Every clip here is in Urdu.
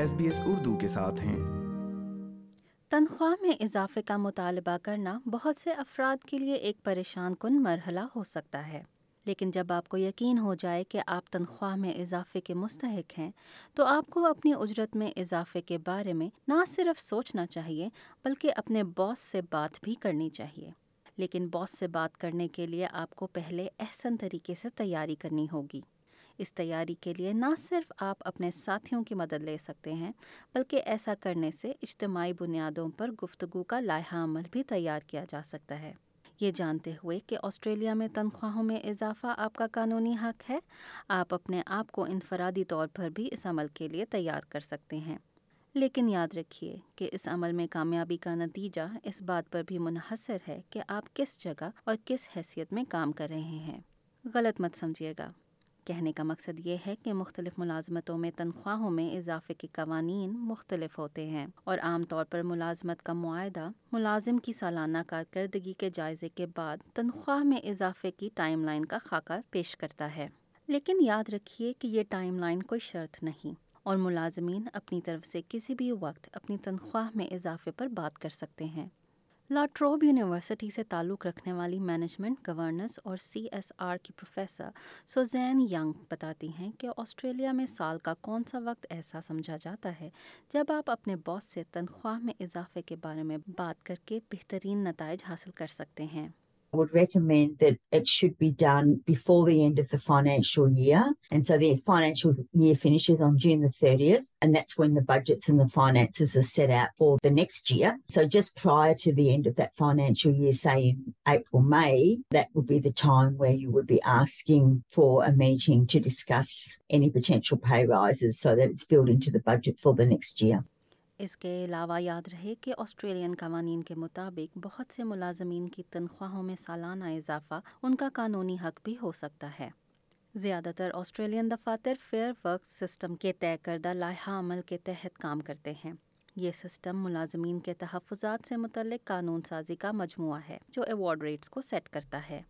ایس بی ایس اردو کے ساتھ ہیں۔ تنخواہ میں اضافے کا مطالبہ کرنا بہت سے افراد کے لیے ایک پریشان کن مرحلہ ہو سکتا ہے۔ لیکن جب آپ کو یقین ہو جائے کہ آپ تنخواہ میں اضافے کے مستحق ہیں، تو آپ کو اپنی اجرت میں اضافے کے بارے میں نہ صرف سوچنا چاہیے، بلکہ اپنے باس سے بات بھی کرنی چاہیے۔ لیکن باس سے بات کرنے کے لیے آپ کو پہلے احسن طریقے سے تیاری کرنی ہوگی۔ اس تیاری کے لیے نہ صرف آپ اپنے ساتھیوں کی مدد لے سکتے ہیں، بلکہ ایسا کرنے سے اجتماعی بنیادوں پر گفتگو کا لائحہ عمل بھی تیار کیا جا سکتا ہے۔ یہ جانتے ہوئے کہ آسٹریلیا میں تنخواہوں میں اضافہ آپ کا قانونی حق ہے، آپ اپنے آپ کو انفرادی طور پر بھی اس عمل کے لیے تیار کر سکتے ہیں۔ لیکن یاد رکھیے کہ اس عمل میں کامیابی کا نتیجہ اس بات پر بھی منحصر ہے کہ آپ کس جگہ اور کس حیثیت میں کام کر رہے ہیں۔ غلط مت سمجھیے گا۔ کہنے کا مقصد یہ ہے کہ مختلف ملازمتوں میں تنخواہوں میں اضافے کے قوانین مختلف ہوتے ہیں اور عام طور پر ملازمت کا معاہدہ ملازم کی سالانہ کارکردگی کے جائزے کے بعد تنخواہ میں اضافے کی ٹائم لائن کا خاکہ پیش کرتا ہے۔ لیکن یاد رکھیے کہ یہ ٹائم لائن کوئی شرط نہیں اور ملازمین اپنی طرف سے کسی بھی وقت اپنی تنخواہ میں اضافے پر بات کر سکتے ہیں۔ لاٹروب یونیورسٹی سے تعلق رکھنے والی مینجمنٹ گورننس اور سی ایس آر کی پروفیسر سوزین ینگ بتاتی ہیں کہ آسٹریلیا میں سال کا کون سا وقت ایسا سمجھا جاتا ہے جب آپ اپنے باس سے تنخواہ میں اضافے کے بارے میں بات کر کے بہترین نتائج حاصل کر سکتے ہیں۔ Would recommend that it should be done before the end of the financial year. And so the financial year finishes on June the 30th, and that's when the budgets and the finances are set out for the next year. So just prior to the end of that financial year, say in April, May, that would be the time where you would be asking for a meeting to discuss any potential pay rises so that it's built into the budget for the next year. اس کے علاوہ یاد رہے کہ آسٹریلین قوانین کے مطابق بہت سے ملازمین کی تنخواہوں میں سالانہ اضافہ ان کا قانونی حق بھی ہو سکتا ہے۔ زیادہ تر آسٹریلین دفاتر فیئر ورک سسٹم کے طے کردہ لائحہ عمل کے تحت کام کرتے ہیں۔ یہ سسٹم ملازمین کے تحفظات سے متعلق قانون سازی کا مجموعہ ہے جو ایوارڈ ریٹس کو سیٹ کرتا ہے۔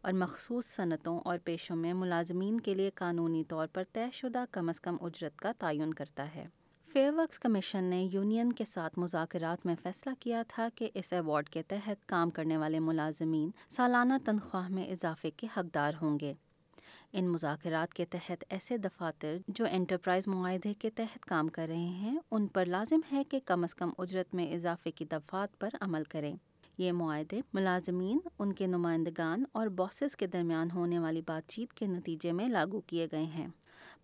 اور مخصوص صنعتوں اور پیشوں میں ملازمین کے لیے قانونی طور پر طے شدہ کم از کم اجرت کا تعین کرتا ہے۔ فیئر ورکس کمیشن نے یونین کے ساتھ مذاکرات میں فیصلہ کیا تھا کہ اس ایوارڈ کے تحت کام کرنے والے ملازمین سالانہ تنخواہ میں اضافے کے حقدار ہوں گے۔ ان مذاکرات کے تحت ایسے دفاتر جو انٹرپرائز معاہدے کے تحت کام کر رہے ہیں، ان پر لازم ہے کہ کم از کم اجرت میں اضافے کی دفعات پر عمل کریں۔ یہ معاہدے ملازمین، ان کے نمائندگان اور باسز کے درمیان ہونے والی بات چیت کے نتیجے میں لاگو کیے گئے ہیں۔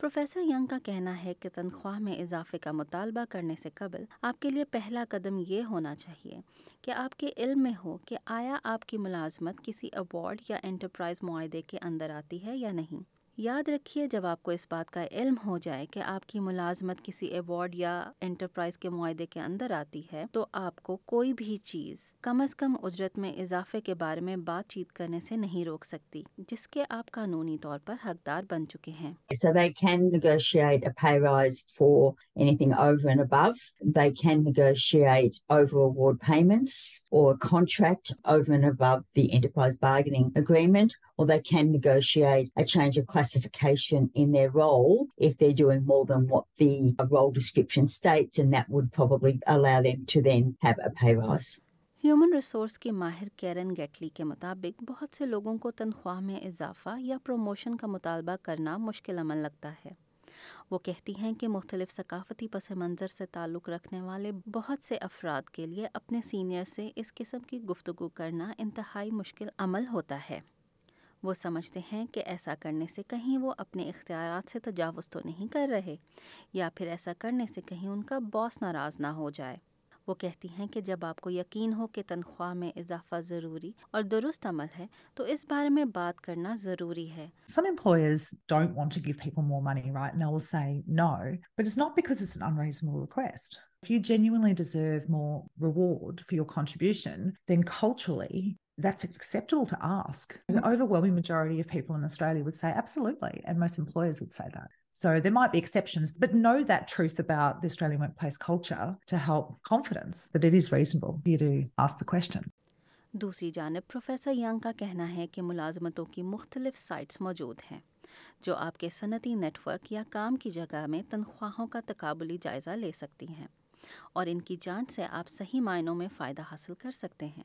پروفیسر ینگ کا کہنا ہے کہ تنخواہ میں اضافے کا مطالبہ کرنے سے قبل آپ کے لیے پہلا قدم یہ ہونا چاہیے کہ آپ کے علم میں ہو کہ آیا آپ کی ملازمت کسی ایوارڈ یا انٹرپرائز معاہدے کے اندر آتی ہے یا نہیں۔ یاد رکھیے جب آپ کو اس بات کا علم ہو جائے کہ آپ کی ملازمت کسی ایوارڈ یا انٹرپرائز کے معاہدے کے اندر آتی ہے تو آپ کو کوئی بھی چیز کم از کم اجرت میں اضافے کے بارے میں بات چیت کرنے سے نہیں روک سکتی جس کے آپ قانونی طور پر حقدار بن چکے ہیں So they can negotiate a pay rise for anything over and above. They can negotiate over award payments or a contract over and above the enterprise bargaining agreement, or they can negotiate a change of classification in their role if they're doing more than what the uh, role description states, and that would probably allow them to then have a pay rise. Human resource کے ماہر کیرن گیٹلی کے مطابق بہت سے لوگوں کو تنخواہ میں اضافہ یا پروموشن کا مطالبہ کرنا مشکل عمل لگتا ہے وہ کہتی ہیں کہ مختلف ثقافتی پس منظر سے تعلق رکھنے والے بہت سے افراد کے لیے اپنے سینئر سے اس قسم کی گفتگو کرنا انتہائی مشکل عمل ہوتا ہے وہ سمجھتے ہیں کہ ایسا کرنے سے کہیں وہ اپنے اختیارات سے تجاوز تو نہیں کر رہے یا پھر ایسا کرنے سے کہیں ان کا باس ناراض نہ ہو جائے وہ کہتی ہیں کہ جب آپ کو یقین ہو کہ تنخواہ میں اضافہ ضروری اور درست عمل ہے تو اس بارے میں بات کرنا ضروری ہے Some employers don't want to give people more money, right? And they will say no, but it's not because it's an unreasonable request. If you genuinely deserve more reward for your contribution, then culturally that's acceptable to ask. The overwhelming majority of people in Australia would say absolutely, and most employers would say that. So there might be exceptions, but know that truth about the Australian workplace culture to help confidence that it is reasonable for you to ask the question. دوسری جانب پروفیسر ینگ کا کہنا ہے کہ ملازمتوں کی مختلف سائٹس موجود ہیں جو آپ کے صنعتی نیٹ ورک یا کام کی جگہ میں تنخواہوں کا تقابلی جائزہ لے سکتی ہیں اور ان کی جانچ سے آپ صحیح معنوں میں فائدہ حاصل کر سکتے ہیں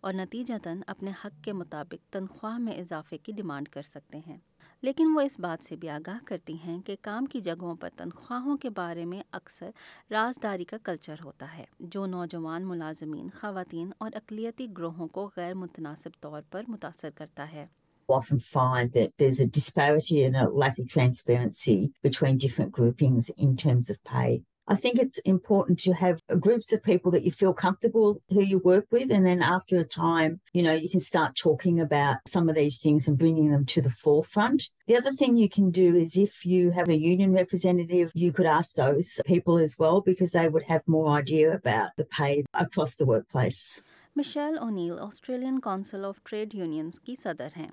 اور نتیجتاً اپنے حق کے مطابق تنخواہ میں اضافے کی ڈیمانڈ کر سکتے ہیں لیکن وہ اس بات سے بھی آگاہ کرتی ہیں کہ کام کی جگہوں پر تنخواہوں کے بارے میں اکثر رازداری کا کلچر ہوتا ہے، جو نوجوان ملازمین، خواتین اور اقلیتی گروہوں کو غیر متناسب طور پر متاثر کرتا ہے often find that there's a disparity and a lack of transparency between different groupings in terms of pay. I think it's important to have groups of people that you feel comfortable who you work with. And then after a time, you know, you can start talking about some of these things and bringing them to the forefront. The other thing you can do is if you have a union representative, you could ask those people as well because they would have more idea about the pay across the workplace. Michelle O'Neill Australian Council of Trade Unions کی صدر ہیں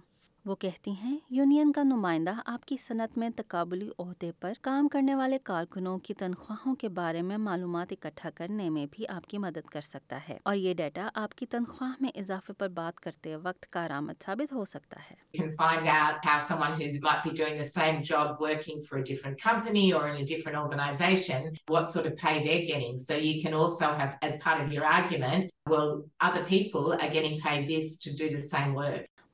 وہ کہتی ہیں، یونین کا نمائندہ آپ کی صنعت میں تقابلی عہدے پر کام کرنے والے کارکنوں کی تنخواہوں کے بارے میں معلومات اکٹھا کرنے میں بھی آپ کی مدد کر سکتا ہے۔ اور یہ ڈیٹا آپ کی تنخواہ میں اضافے پر بات کرتے وقت کارآمد ثابت ہو سکتا ہے۔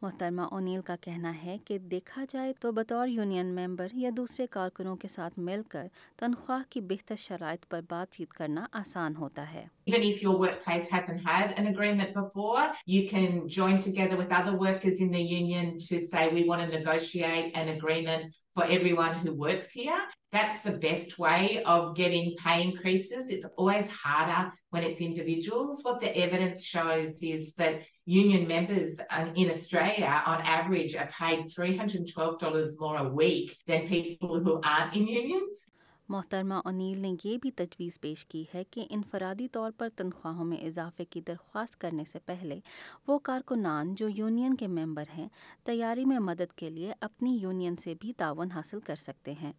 محترمہ اونیل کا کہنا ہے کہ دیکھا جائے تو بطور یونین ممبر یا دوسرے کارکنوں کے ساتھ مل کر تنخواہ کی بہتر شرائط پر بات چیت کرنا آسان ہوتا ہے۔ Even if your workplace hasn't had an agreement before, you can join together with other workers in the union to say we want to negotiate an agreement for everyone who works here. That's the best way of getting pay increases. It's always harder when it's individuals. What the evidence shows is that union members in Australia, on average, are paid $312 more a week than people who aren't in unions. محترمہ اونیل نے یہ بھی تجویز پیش کی ہے کہ انفرادی طور پر تنخواہوں میں اضافے کی درخواست کرنے سے پہلے وہ کارکنان جو یونین کے ممبر ہیں، تیاری میں مدد کے لیے اپنی یونین سے بھی تعاون حاصل کر سکتے ہیں۔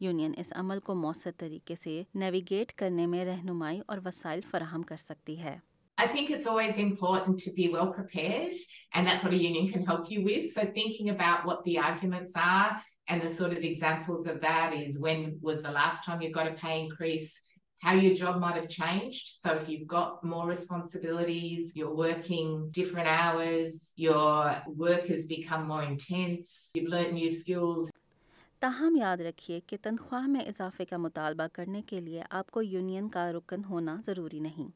یونین اس عمل کو مؤثر طریقے سے نیویگیٹ کرنے میں رہنمائی اور وسائل فراہم کر سکتی ہے۔ I think it's always important to be well prepared, and that's what a union can help you with. So, thinking about what the arguments are and the sort of examples of that is when was the last time you got a pay increase, how your job might have changed. So, if you've got more responsibilities, you're working different hours, your work has become more intense, you've learned new skills. تاہم یاد رکھیے کہ تنخواہ میں اضافے کا مطالبہ کرنے کے لیے آپ کو یونین کا رکن ہونا ضروری نہیں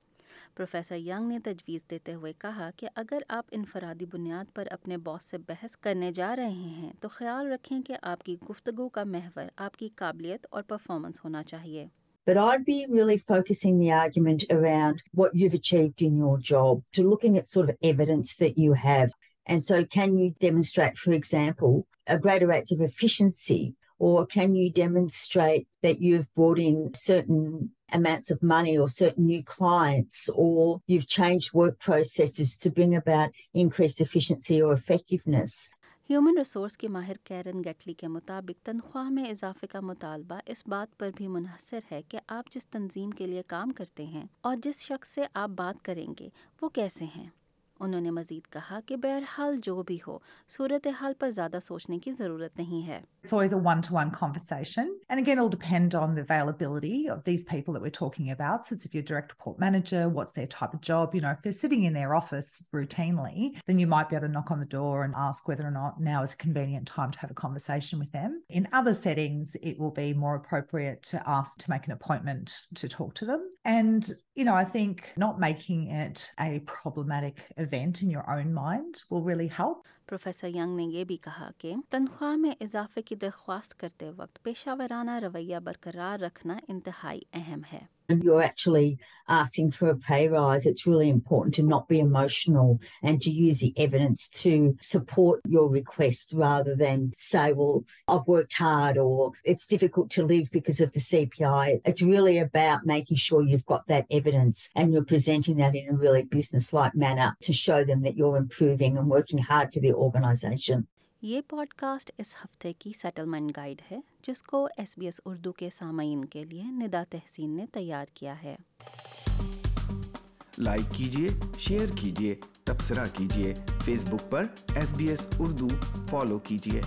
پروفیسر ینگ نے تجویز دیتے ہوئے کہا کہ اگر آپ انفرادی بنیاد پر اپنے باس سے بحث کرنے جا رہے ہیں تو خیال رکھیں کہ آپ کی گفتگو کا محور آپ کی قابلیت اور پرفارمنس ہونا چاہیے But I'd be really focusing the argument around what you've achieved in your job, to looking at sort of evidence that you have. And so, can you demonstrate, for example, a greater rates of efficiency, or can you demonstrate that you've brought in certain amounts of money or certain new clients, or you've changed work processes to bring about increased efficiency or effectiveness? Human resource کے ماہر کیرن گیٹلی کے مطابق تنخواہ میں اضافے کا مطالبہ اس بات پر بھی منحصر ہے کہ آپ جس تنظیم کے لیے کام کرتے ہیں اور جس شخص سے آپ بات کریں گے وہ کیسے ہیں انہوں نے مزید کہا کہ بہرحال جو بھی ہو صورتحال پر زیادہ سوچنے کی ضرورت نہیں ہے It's always a one to one conversation. And again, it'll depend on the availability of these people that we're talking about. So, it's if you're direct report manager, what's their type of job? You know, if they're sitting in their office routinely, then you might be able to knock on the door and ask whether or not now is a convenient time to have a conversation with them. In other settings, it will be more appropriate to ask to make an appointment to talk to them. And, you know, I think not making it a problematic event in your own mind will really help. Professor Young نے یہ بھی کہا کہ تنخواہ میں اضافے کی درخواست کرتے وقت پیشہ ورانہ رویہ برقرار رکھنا انتہائی اہم ہے۔ You actually asking for pay rise it's really important to not be emotional and to use the evidence to support your request rather than say will of work hard or it's difficult to live because of the C P I it's really about making sure you got that evidence and you're presenting that in really business like mean up to show them that you are improving and working hard for the organisation یہ پوڈ کاسٹ اس ہفتے کی سیٹلمنٹ گائیڈ ہے، جس کو ایس بی ایس اردو کے سامعین کے لیے ندا تحسین نے تیار کیا ہے۔ لائک کیجیے شیئر کیجیے تبصرہ کیجیے فیس بک پر S B S Urdu follow کیجیے